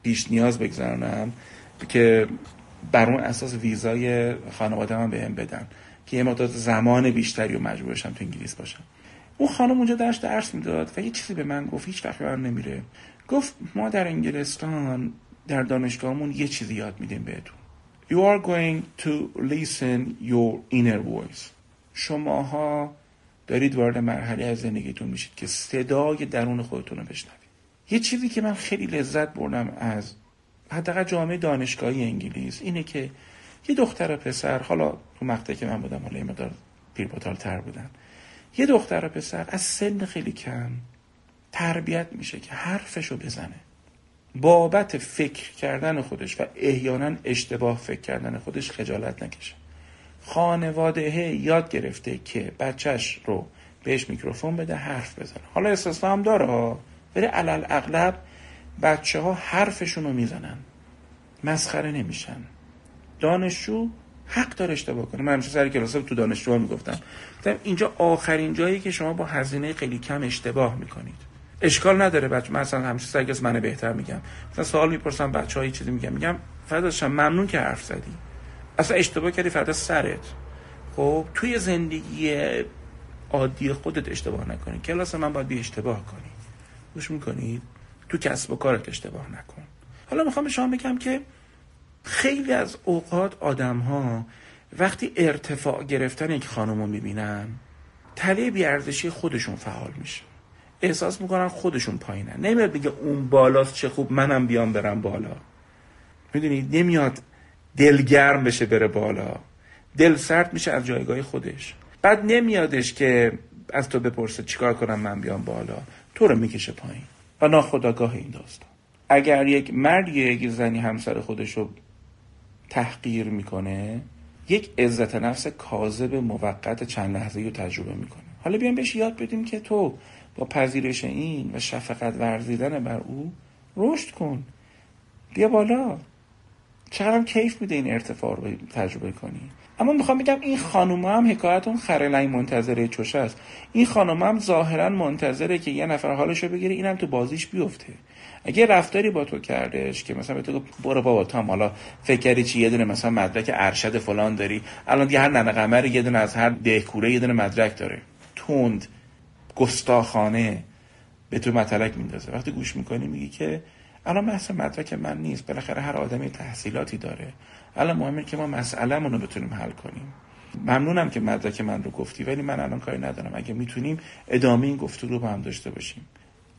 Speaker 1: پیش نیاز بگذارنم که بر اون اساس ویزای خانواده من بهم بدن که یه مدت زمان بیشتری رو مجبور بشم تو انگلیس باشم. اون خانم اونجا داشت درس می‌داد و یه چیزی به من گفت هیچ وقت نمیره. گفت ما در انگلستان در دانشگاهمون یه چیزی یاد میدیم بهتون. You are going to listen your inner voice. شماها دارید وارد مرحله از زندگیتون میشید که صدای درون خودتون رو بشنوید. یه چیزی که من خیلی لذت بردم از حداقل جامعه دانشگاهی انگلیس اینه که یه دختر و پسر حالا تو مقطعی که من بودم حالا یه مقدار پیرباتال تر بودن. یه دختر و پسر از سن خیلی کم تربیت میشه که حرفشو بزنه. بابت فکر کردن خودش و احیانا اشتباه فکر کردن خودش خجالت نکشه. خانواده یاد گرفته که بچهش رو بهش میکروفون بده حرف بزنه. حالا استثنا هم داره ها. ولی علل اغلب بچه ها حرفشون رو می‌زنن. مسخره نمیشن. دانشجو حق داره اشتباه کنه. من همیشه سر کلاس تو دانشجو می‌گفتم. گفتم اینجا آخرین جایی که شما با هزینه خیلی کم اشتباه می‌کنید. اشکال نداره بچه مثلا همیشه سر من بهتر میگم. مثلا سوال می‌پرسم بچه چیزی میگم میگم فرداشم ممنون که حرف زدی. اصلا اشتباه کردی فردا سرت. خب توی زندگی عادی خودت اشتباه نکنی. کلاس من باید اشتباه کنی. گوش می‌کنید تو کسب و کارت اشتباه نکن. حالا می‌خوام به شما بگم که خیلی از اوقات آدم ها وقتی ارتفاع گرفتن یک خانم رو می‌بینن تله بیارزشی خودشون فعال میشه. احساس می‌کنن خودشون پایینن. نمیاد بگه اون بالاست چه خوب منم بیام برم بالا. می‌دونی؟ نمیاد دلگرم بشه بره بالا. دل سرد میشه از جایگاه خودش. بعد نمیادش که از تو بپرسه چیکار کنم من بیام بالا. تو رو می‌کشه پایین. و ناخداگاه این داستان. اگر یک مرد یا یک زنی همسر خودش رو تحقیر می‌کنه یک عزت نفس کاذب موقت چند لحظه رو تجربه می‌کنه. حالا بیام بهش یاد بدیم که تو با پذیرش این و شفقت ورزیدن بر او رشد کن. بیا بالا. چقدر کیف میده این ارتفاع رو تجربه کنی. اما می‌خوام بگم این خانوم هم حکایت اون خرلنگ منتظره چوش است. این خانوم هم ظاهرا منتظره که یه نفر حالشو بگیره اینم تو بازیش بیفته. اگه رفتاری با تو کردش که مثلا به تو برو بابا تو حالا فکر چی؟ یه دونه مثلا مدرک ارشد فلان داری. الان دیگه هر ننه قمر یه دونه از هر دهکوره یه دونه مدرک داره. توند گستاخانه به تو مطلق میندازه. وقتی گوش می‌کنی میگی که الان بحث مدرک من نیست. بالاخره هر آدمی تحصیلاتی داره. الان مهمه که ما مسئله رو بتونیم حل کنیم. ممنونم که مدرک من رو گفتی ولی من الان کاری ندارم. اگه می‌تونیم ادامه این گفتگو رو با هم داشته باشیم.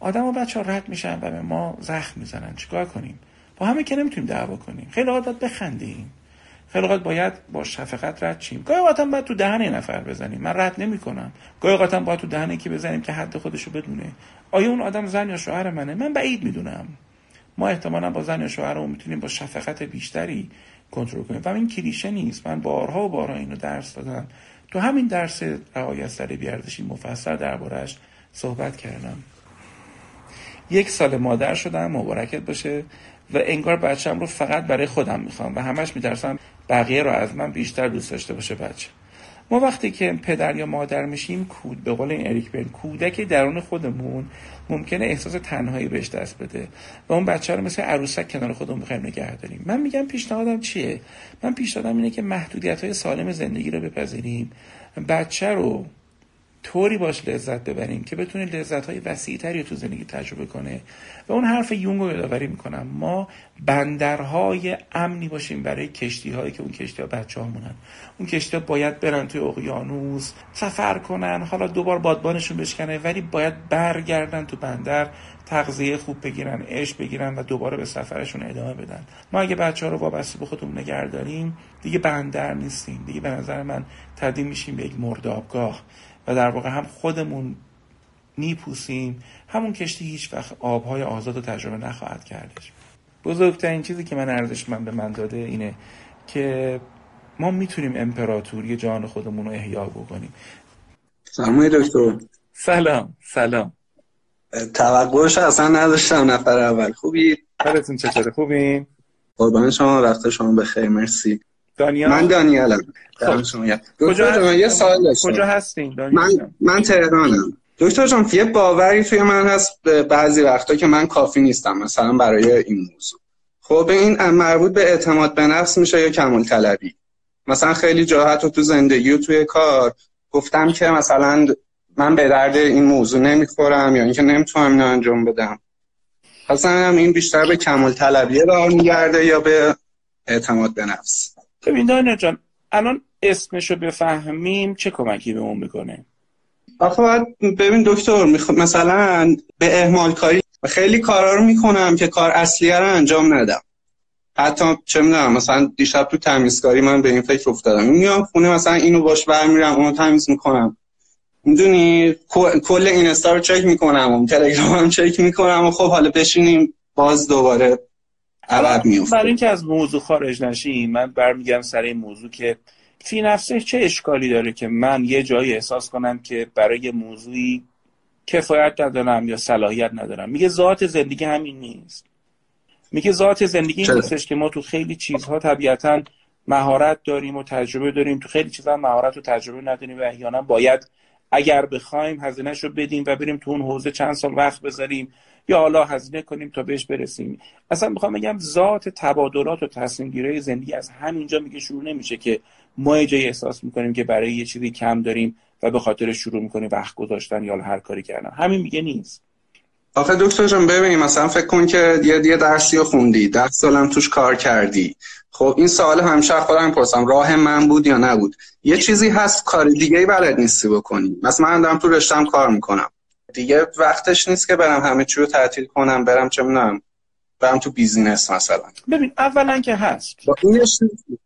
Speaker 1: آدم و بچه ها رد میشن و به ما زخم می‌زنن. چیکار کنیم؟ با همه که نمی‌تونیم دعوا کنیم. خیلی اوقات بخندیم. خیلی اوقات باید با شفقت رد شیم. گاهی اوقات باید تو دهن نفر بزنیم. من رد نمی‌کنم. گاهی اوقات باید تو دهن کی بزنیم که حد خودشو بدونه. آیا اون آدم زن یا شوهر منه؟ من بعید می‌دونم. ما احتمالا با زن یا شوهرمون می‌تونیم با شفقت بیشتری کنترل کنیم. و این کلیشه نیست. من بارها و بارها اینو درس دادم. تو همین درس رعایت سر بیاردشی مفصل دربارهش صحبت کردم. یک سال مادر شدم. مبارکت باشه. و انگار بچم رو فقط برای خودم می‌خوام. و همش میترسم بقیه رو از من بیشتر دوست داشته باشه بچه. ما وقتی که پدر یا مادر میشیم کود به قول این اریک برن کودک درون خودمون ممکنه احساس تنهایی بهش دست بده. و اون بچه رو مثل عروسک کنار خودمون بخوایم نگه داریم. من میگم پیشنهادم چیه؟ من پیشنهادم اینه که محدودیت های سالم زندگی رو بپذیریم. بچه رو طوری باش لذت ببریم که بتونه لذت های وسیع تری تو زندگی تجربه کنه. و اون حرف یونگ رو یادآوری می‌کنم. ما بندرهای امنی باشیم برای کشتی هایی که اون کشتی ها بچه ها مونن اون کشتی ها باید برن توی اقیانوس سفر کنن حالا دوبار بادبانشون بشکنه ولی باید برگردن تو بندر تغذیه خوب بگیرن عشق بگیرن و دوباره به سفرشون ادامه بدن. ما اگه بچه ها رو وابسته به خودمون نگه داریم دیگه بندر نیستیم. دیگه به نظر من تبدیل میشیم به یک مردابگاه و در واقع هم خودمون میپوسیم همون کشتی هیچ وقت آبهای آزاد رو تجربه نخواهد کردش بزرگترین چیزی که من ارزش من به من داده اینه که ما می‌تونیم امپراتوری جان خودمون رو احیا بکنیم.
Speaker 2: سلام دکتر.
Speaker 1: سلام سلام.
Speaker 2: توقعش اصلا نداشتم نفر اول. خوبی؟
Speaker 1: حالتون چطوره؟ خوبین؟
Speaker 2: قربان شما وقت شما بخیر مرسی.
Speaker 1: دانیال؟
Speaker 2: من دانیالم.
Speaker 1: خب. کجا
Speaker 2: جان یه سوال داشتم.
Speaker 1: کجا هستین دانیال
Speaker 2: من من تهرانم. دکتر جان یه باوری توی من هست بعضی وقتا که من کافی نیستم مثلا برای این موضوع. خب این مربوط به اعتماد به نفس میشه یا کمال طلبی؟ مثلا خیلی جاهت و تو زندگی و توی کار گفتم که مثلا من به درد این موضوع نمی‌خورم یا اینکه نمی‌تونم اینو انجام بدم. اصلا این بیشتر به کمال طلبیه راه میگرده یا به اعتماد به نفس؟
Speaker 1: ببین دانیال جان الان اسمشو بفهمیم چه کمکی به اون می‌کنه؟
Speaker 2: آخه باید ببین دکتر میخ... مثلا به اهمال کاری خیلی کارا رو می‌کنم که کار اصلیه رو انجام ندم. حتی چه می‌دونم مثلا دیشب تو تمیزکاری من به این فکر افتادم. میام خونه مثلا اینو باش برمیرم اونو تمیز می‌کنم. می‌دونی؟ کل این رو چک می‌کنم و تلگرام هم چک می‌کنم و خب حالا بشینیم باز دوباره عقب میفته
Speaker 1: برای اینکه از موضوع خارج نشیم من برمیگم سر این موضوع که فی نفسه چه اشکالی داره که من یه جایی احساس کنم که برای موضوعی کفایت ندارم یا صلاحیت ندارم. میگه ذات زندگی همین نیست. میگه ذات زندگی این نیستش که ما تو خیلی چیزها طبیعتا مهارت داریم و تجربه داریم. تو خیلی چیزا مهارت و تجربه نداریم و احیانا باید اگر بخوایم هزینهش رو بدیم و بریم تو اون حوزه چند سال وقت بذاریم. یا حالا هزینه کنیم تا بهش برسیم. اصلا می‌خوام بگم ذات تبادلات و تصمیم گیری زندگی از همینجا میگه شروع نمیشه که ما جایی احساس می‌کنیم که برای یه چیزی کم داریم و به خاطر شروع می‌کنیم وقت گذاشتن یا هر کاری کردن. همین میگه نیست.
Speaker 2: آخه دکتر جان ببینیم مثلا فکر کن که یه یه درسی رو خوندی ده سالم توش کار کردی. خب این سوال همیشه خودم پرسم راه من بود یا نبود؟ یه چیزی هست کار دیگه ای بلد نیستی بکنی. مثلا من دارم تو رشتم کار می‌کنم. دیگه وقتش نیست که برم همه چی رو تعطیل کنم برم چه می‌دونم برم تو بیزینس مثلا.
Speaker 1: ببین اولا که هست.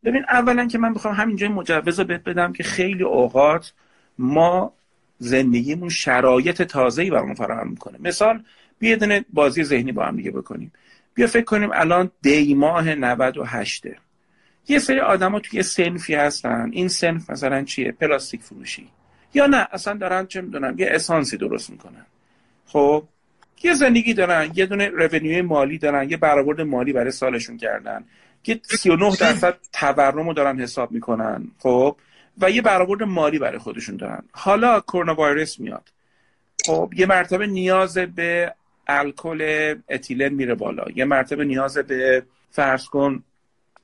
Speaker 1: ببین اولا که من بخوام همینجا مجوز رو بدم که خیلی اوقات ما زندگیمون شرایط تازه‌ای برامون فراهم می‌کنه. مثال بیا دونه بازی ذهنی با هم دیگه بکنیم. بیا فکر کنیم الان دی ماه 98 یه سری آدما توی سنفی هستن. این سنف مثلا چیه؟ پلاستیک فروشی. یا نه اصلا دارن چه می‌دونم یه اسانسی درست می‌کنن. خب یه زندگی دارن یه دونه رونیو مالی دارن یه برآورد مالی برای سالشون کردن. که 39 درصد تورم رو دارن حساب می‌کنن خب؟ و یه برآورد مالی برای خودشون دارن. حالا کرونا ویروس میاد. خب یه مرتبه نیاز به الکل اتیلن میره بالا. یه مرتبه نیاز به فرض کن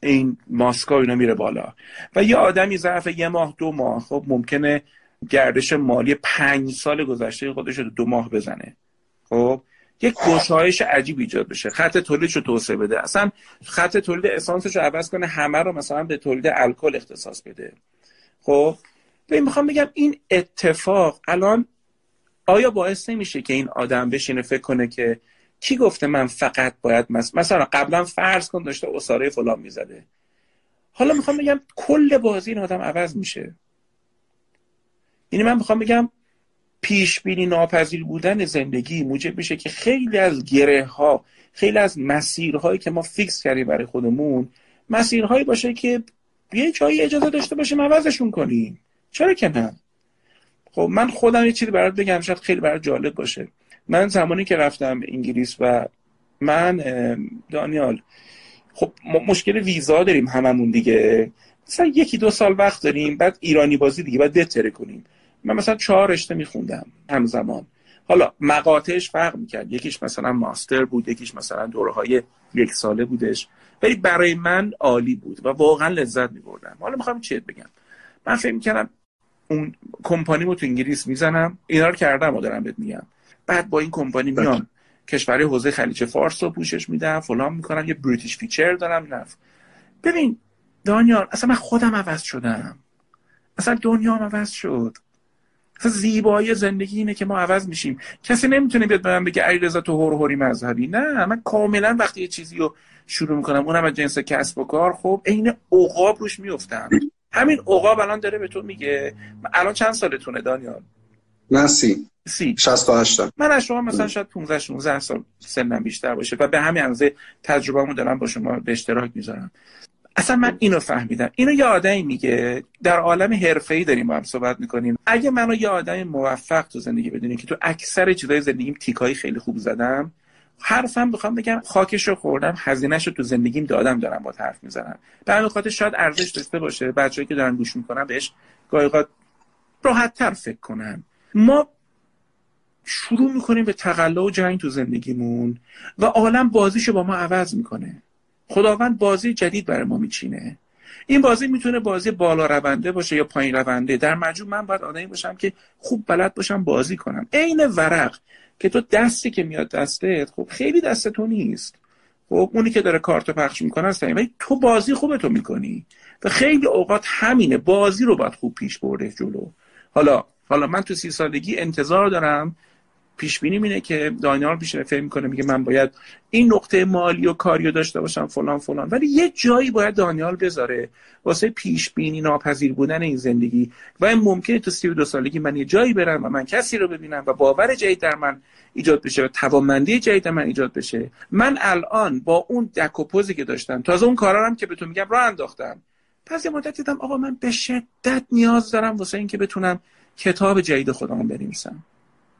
Speaker 1: این ماسکا اینا میره بالا. و یه آدمی ظرف یه ماه دو ماه خب ممکنه گردش مالی پنج سال گذشته خودش رو دو ماه بزنه. خب؟ یک گشایش عجیب ایجاد بشه. خط تولیدش رو توسعه بده. اصلا خط تولید اسانسش رو عوض کنه همه رو مثلا به تولید الکل اختصاص بده. خب؟ ببین می‌خوام بگم این اتفاق الان آیا باعث نمیشه که این آدم بشینه فکر کنه که کی گفته من فقط باید مثلا قبلا فرض کن داشته اساره فلان می‌زده. حالا می‌خوام بگم کل بازی این آدم عوض میشه. یعنی من می‌خوام بگم پیش بینی ناپذیر بودن زندگی موجب میشه که خیلی از گره ها خیلی از مسیرهایی که ما فیکس کردیم برای خودمون مسیرهایی باشه که یه جایی اجازه داشته باشیم عوضشون کنیم. چرا که نه؟ خب من خودم یه چیزی برات بگم شاید خیلی برات جالب باشه. من زمانی که رفتم انگلیس و من دانیال خب مشکل ویزا داریم هممون دیگه. مثلا یکی دو سال وقت داریم بعد ایرانی بازی دیگه بعد دتره کنیم. من مثلا چهار رشته میخوندم همزمان. حالا مقاطعش فرق می‌کرد. یکیش مثلا master بود یکیش مثلا دوره های یک ساله بودش. ولی برای من عالی بود و واقعا لذت میبردم. حالا می‌خوام چیت بگم. من فکر می‌کردم اون کمپانی تو انگلیس می‌زنم. اینا رو کردم و دارم بهت میگم. بعد با این کمپانی میان کشوری حوزه خلیج فارس رو پوشش میدم فلان می‌کنم یه British feature دارم نف ببین دانیال اصلا من خودم عوض شدم. اصلا دنیا عوض شد. زیبایی زندگی اینه که ما عوض میشیم. کسی نمی‌تونه بیاد به من بگه علیرضا تو هور هوری مذهبی. نه من کاملا وقتی یه چیزی رو شروع می‌کنم اونم از جنس کسب و کار خب عین عقاب روش میفتم همین عقاب الان داره به تو میگه. الان چند سالتونه دانیال؟
Speaker 2: من سی.
Speaker 1: سی.
Speaker 2: 68
Speaker 1: من از شما مثلا شاید 15 16 سال سنم بیشتر باشه و به همین اندازه تجربه‌مو دارم با شما به اشتراک می‌ذارم. اصلا من اینو فهمیدم. اینو یه آدمی میگه. در عالم حرفه‌ای داریم با هم صحبت می‌کنیم. اگه منو یه آدم موفق تو زندگی بدونی که تو اکثر چیزای زندگیم تیکایی خیلی خوب زدم حرفم بخوام بگم خاکش رو خوردم هزینهش رو تو زندگیم دادم دارم با حرف می‌زنم. به همین خاطر شاید ارزش داشته باشه. بچه‌ای که دارن گوش می‌کنن بهش گاهی راحت تر فکر کنن. ما شروع می‌کنیم به تقلا و جنگ تو زندگیمون و عالم بازیشو با ما عوض می‌کنه. خداوند بازی جدید برای ما میچینه. این بازی می‌تونه بازی بالا رونده باشه یا پایین رونده. در مجموع من باید آدمی باشم که خوب بلد باشم بازی کنم. عین ورق که تو دستی که میاد دستت خب خیلی دست تو نیست. خب اونی که داره کارت پخش می‌کنه است ولی تو بازی خوبه تو می‌کنی. و خیلی اوقات همینه. بازی رو باید خوب پیش برده جلو. حالا حالا من تو سی سالگی انتظار دارم پیش بینی اینه که پیش فهم می‌کنه میگه من باید این نقطه مالی و کاریو داشته باشم فلان فلان. ولی یه جایی باید دانیال بذاره واسه پیش بینی ناپذیر بودن این زندگی. و ممکنه تو 32 سالگی من یه جایی برم و من کسی رو ببینم و باور جدید در من ایجاد بشه و توانمندی جدید من ایجاد بشه. من الان با اون دک و که داشتم تازه اون کارا هم که بهتون میگم راه انداختم. پس یه مدت دیدم آقا من به شدت نیاز دارم واسه اینکه بتونم کتاب جدید خودم بنویسم.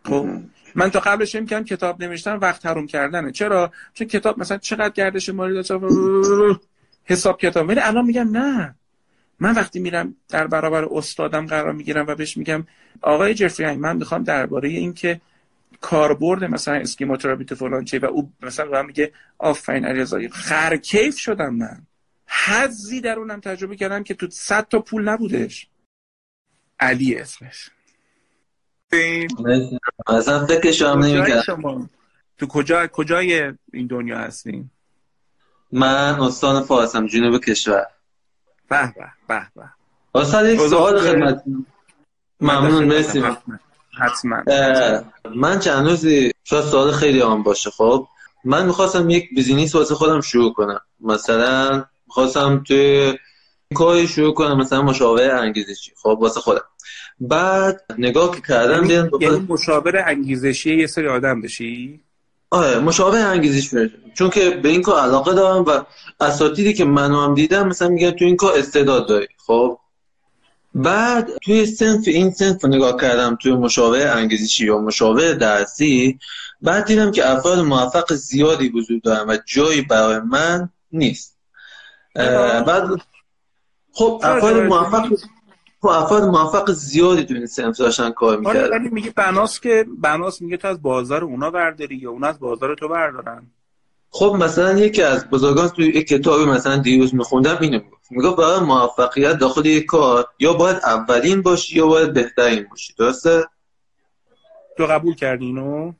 Speaker 1: خب؟ من تا قبلش این کردم کتاب نوشتن وقت حروم کردنه. چرا؟ چون کتاب مثلا چقدر گردش مالی داشت؟ حساب کتاب. ولی الان میگم نه. من وقتی میرم در برابر استادم قرار می‌گیرم و بهش میگم آقای جفری من می‌خوام درباره اینکه کاربرد مثلا اسکیموتراپی تو فلان چه و او مثلا به میگه آفرین علیرضا خرکیف شدم من. حزی در اونم تجربه کردم که تو صد تا پول نبودش. علی اسمش.
Speaker 3: اصلا فکرش هم
Speaker 1: نمی‌کردم. تو کجا کجای این دنیا هستین
Speaker 3: من استان فارس هم جنوب کشور.
Speaker 1: به به به به.
Speaker 3: استاد یک سوال خدمت ممنون مرسی.
Speaker 1: حتما.
Speaker 3: من چند روزی شاید سوال خیلی آن باشه. خب من می‌خواستم یک بیزینیس واسه خودم شروع کنم. مثلا می‌خواستم توی کاری شروع کنم مثلا مشاور انگیزشی. خب واسه خودم. بعد نگاه که کردم
Speaker 1: یعنی, یعنی مشاور انگیزشی یه سری آدم بشی؟
Speaker 3: آره مشابه انگیزش برشم چون که به این کار علاقه دارم و اساتیدی که منو هم دیدم مثلا میگن تو این کار استعداد داری. خب؟ بعد توی سنف این سنف نگاه کردم توی مشابه انگیزشی یا مشابه درسی بعد دیدم که افراد موفق زیادی وجود دارن و جایی برای من نیست. بعد خب افراد موفق افراد موفق زیادی تو این سمت داشتن کار می‌کردن.
Speaker 1: ولی میگه بناس که بناس میگه تو از بازار اونا برداری یا اونا از بازار تو بردارن؟
Speaker 3: خب مثلا یکی از بزرگان توی یک کتابی مثلا دیروز میخوندم اینو می‌گفت می‌گفت برای موفقیت داخل یک کار یا باید اولین باشی یا باید بهترین باشی. درسته؟
Speaker 1: تو قبول کردی اینو؟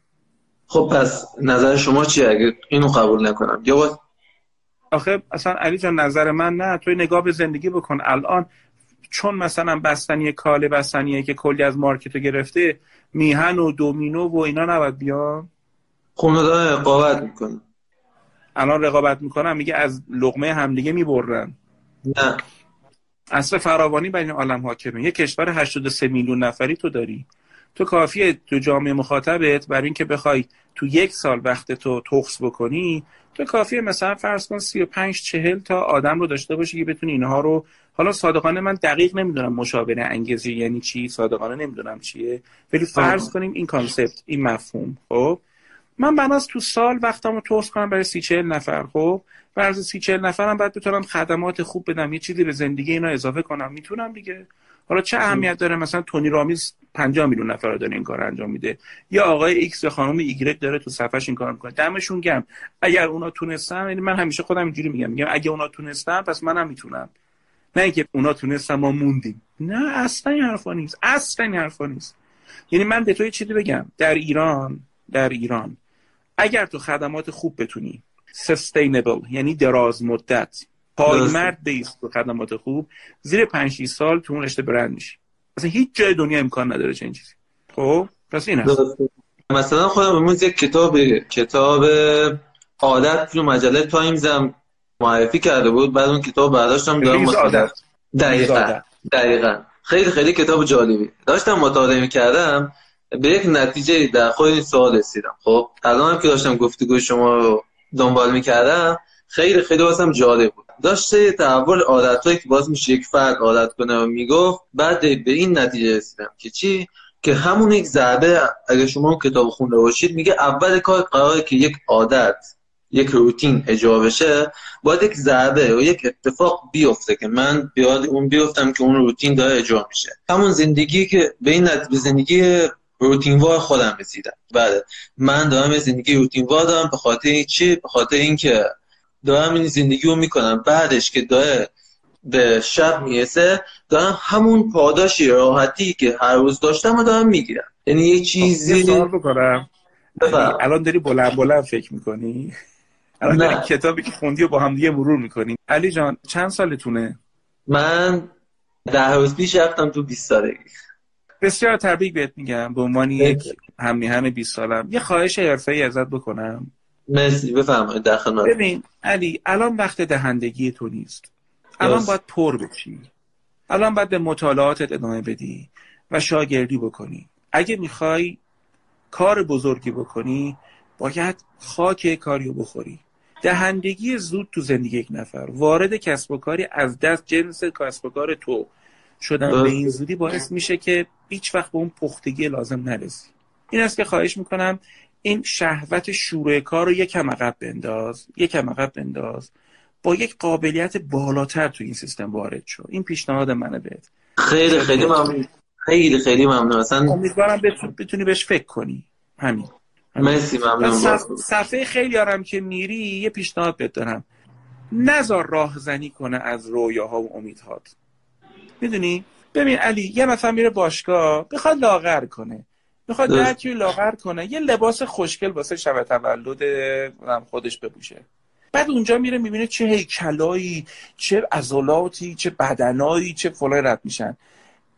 Speaker 3: خب پس نظر شما چیه اگه اینو قبول نکنم؟ یا باید
Speaker 1: آخه اصلا علی جان نظر من نه. توی نگاه به زندگی بکن. الان چون مثلا بستنی کاله بستنیه که کلی از مارکتو گرفته میهن و دومینو و اینا نباید بیان
Speaker 3: داره رقابت می‌کنه.
Speaker 1: الان رقابت می‌کنن میگه از لغمه همدیگه می‌برن.
Speaker 3: نه.
Speaker 1: اصل فراوانی بین عالم حاکمه. یه کشور 83 میلیون نفری تو داری. تو کافیه تو جامعه مخاطبت برای اینکه بخوای تو یک سال وقت تو تخس بکنی تو کافیه مثلا فرض کن 35 40 تا آدم رو داشته باشی که بتونی اینها رو حالا صادقانه من دقیق نمی‌دونم مشاوره انگیزشی یعنی چی صادقانه نمی‌دونم چیه ولی فرض کنیم این concept این مفهوم خب؟ من بناس تو سال وقتمو تخس کنم برای سی چهل نفر خب؟ برای سی چهل نفرم بعد بتونم خدمات خوب بدم یه چیزی به زندگی اینا اضافه کنم می‌تونم دیگه. حالا چه اهمیت داره؟ مثلا تونی رابینز 50 میلیون نفر داره این کار انجام میده. یا آقای ایکس یا خانم ایگرگ داره تو صفحش این کار می‌کنه. دمشون گم اگر اونا تونستن یعنی من همیشه خودم اینجوری میگم میگم اگه اونا تونستن پس منم می‌تونم. نه اینکه اونا تونستن ما موندیم. نه اصلا این حرفا نیست. اصلا این حرفا نیست. یعنی من به تو یه چیزی بگم. در ایران در ایران اگر تو خدمات خوب بتونی sustainable یعنی دراز مدت پایمرد بیس تو خدمات خوب زیر 5 سال تو اون رشته برند میشی. اصلا هیچ جای دنیا امکان نداره چنین چیزی. خب پس این هست
Speaker 3: مثلا خودم امروز یک کتاب کتاب عادت تو مجله تایمز هم معرفی کرده بود بعد اون کتاب برداشتم دارم مطالعه دقیقا دقیقا. خیلی خیلی کتاب جالبی. داشتم مطالعه می‌کردم به یک نتیجه در خود این سوال رسیدم. خب الان هم که داشتم گفتگو شما رو دنبال می‌کردم خیلی خیلی واسم جالب بود. داشته تحول عادتهایی که باز میشه یک فرد عادت کنه و می‌گفت بعد به این نتیجه رسیدم که چی؟ که همون یک ضربه اگه شما کتاب خونده باشید میگه اول کار قراره که یک عادت یک روتین اجرا بشه باید یک ضربه و یک اتفاق بیفته که من بیاد اون بیفتم که اون روتین داره اجرا میشه. همون زندگی که به این به زندگی روتینوار خودم رسیدم. بله. من دارم زندگی روتینوار دارم به خاطر چی؟ به خاطر اینکه دارم این زندگی رو می‌کنم. بعدش که داره به شب می‌رسه دارم همون پاداشی راحتی که هر روز داشتم و دارم می‌گیرم. یعنی یه چیزی
Speaker 1: سوال بکنم. الان داری بلند بلند فکر می‌کنی؟ الان کتابی که خوندی و با هم دیگه مرور می‌کنی علی جان چند سالتونه؟
Speaker 3: من ده روز پیش رفتم تو 20 سالگی.
Speaker 1: بسیار تبریک بهت میگم. به عنوان یک همیهن 20 سالم. یه خواهش حرفه‌ای ازت بکنم.
Speaker 3: مرسی بفرمایید. در
Speaker 1: ببین علی الان وقت دهندگی تو نیست. الان باید پر بشی. الان باید به مطالعاتت ادامه بدی و شاگردی بکنی. اگه می‌خوای کار بزرگی بکنی باید خاک کاریو بخوری. دهندگی زود تو زندگی یک نفر. وارد کسب و کاری از دست جنس کسب و کار تو شدن. به این زودی باعث میشه که هیچ وقت به اون پختگی لازم نرسی. این است که خواهش می‌کنم این شهوت شروع کار رو یکم عقب بنداز یکم عقب بنداز. با یک قابلیت بالاتر تو این سیستم وارد شو. این پیشنهاد منه بهت.
Speaker 3: خیلی خیلی ممنون. خیلی خیلی ممنون. اصلا
Speaker 1: امیدوارم بتونی بهش فکر کنی. همین.
Speaker 3: مرسی ممنون.
Speaker 1: صفحه خیلی آرم که میری یه پیشنهاد بهت دارم. نزار راهزنی کنه از رویاها و امیدهات. می‌دونی؟ ببین علی یه مثلا میره باشگاه بخواد لاغر کنه. می‌خواد ده لاغر کنه. یه لباس خوشگل واسه شب تولد خودش بپوشه. بعد اونجا میره می‌بینه چه هیکلایی چه عضلاتی چه بدنایی چه فلای رد میشن.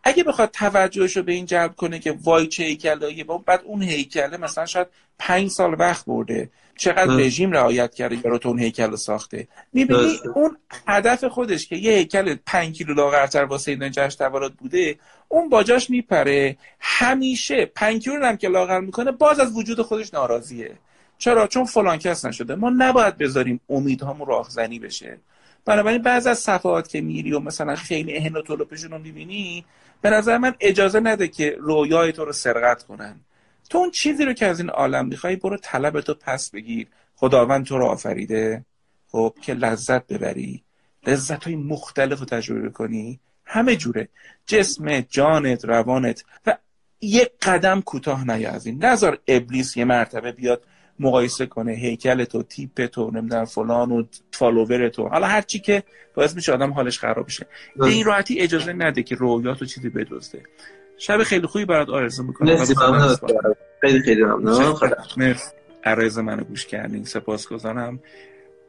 Speaker 1: اگه بخواد توجهش رو به این جلب کنه که وای چه هیکلایی بعد اون هیکله مثلا شاید پنج سال وقت برده. چقدر رژیم رعایت کرده یا تو اون هیکل رو ساخته. می‌بینی اون هدف خودش که یه هیکل پنج کیلو لاغرتر واسه این جشن تولد بوده اون باجاش میپره. همیشه پنج کیلو هم که لاغر می‌کنه باز از وجود خودش ناراضیه. چرا؟ چون فلان کس نشده. ما نباید بذاریم امیدهامون راهزنی بشه. بنابراین بعض از صفحات که میری و مثلا خیلی اهن و طلوپشون رو می‌بینی به نظر من اجازه نده که رویای تو رو سرقت کنن. تو اون چیزی رو که از این عالم می‌خوای برو طلب تو پس بگیر. خداوند تو رو آفریده. خب که لذت ببری. لذت های مختلف رو تجربه کنی. همه جوره. جسم جانت روانت. و یک قدم کوتاه نیا از این. نظر ابلیس یه مرتبه بیاد مقایسه کنه هیکل تو تیپ تو نمی‌دونم فلان و فالوور تو. حالا هر چی که باعث میشه آدم حالش خراب بشه. به این راحتی اجازه نده که رویات و چیزی بدزده. شب خیلی خوبی برات آرزو می‌کنم.
Speaker 3: خیلی خیلی ممنون.
Speaker 1: عرض منو گوش کردین. سپاسگزارم.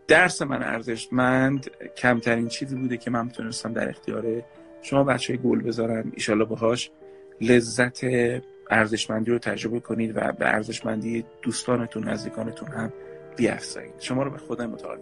Speaker 1: درس من ارزشمند کمترین چیزی بوده که من می‌تونستم در اختیار شما بچه گل بذارم. ایشالله باهاش لذت ارزشمندی رو تجربه کنید و به ارزشمندی دوستانتون نزدیکانتون هم بیافزایید. شما رو به خدا متعال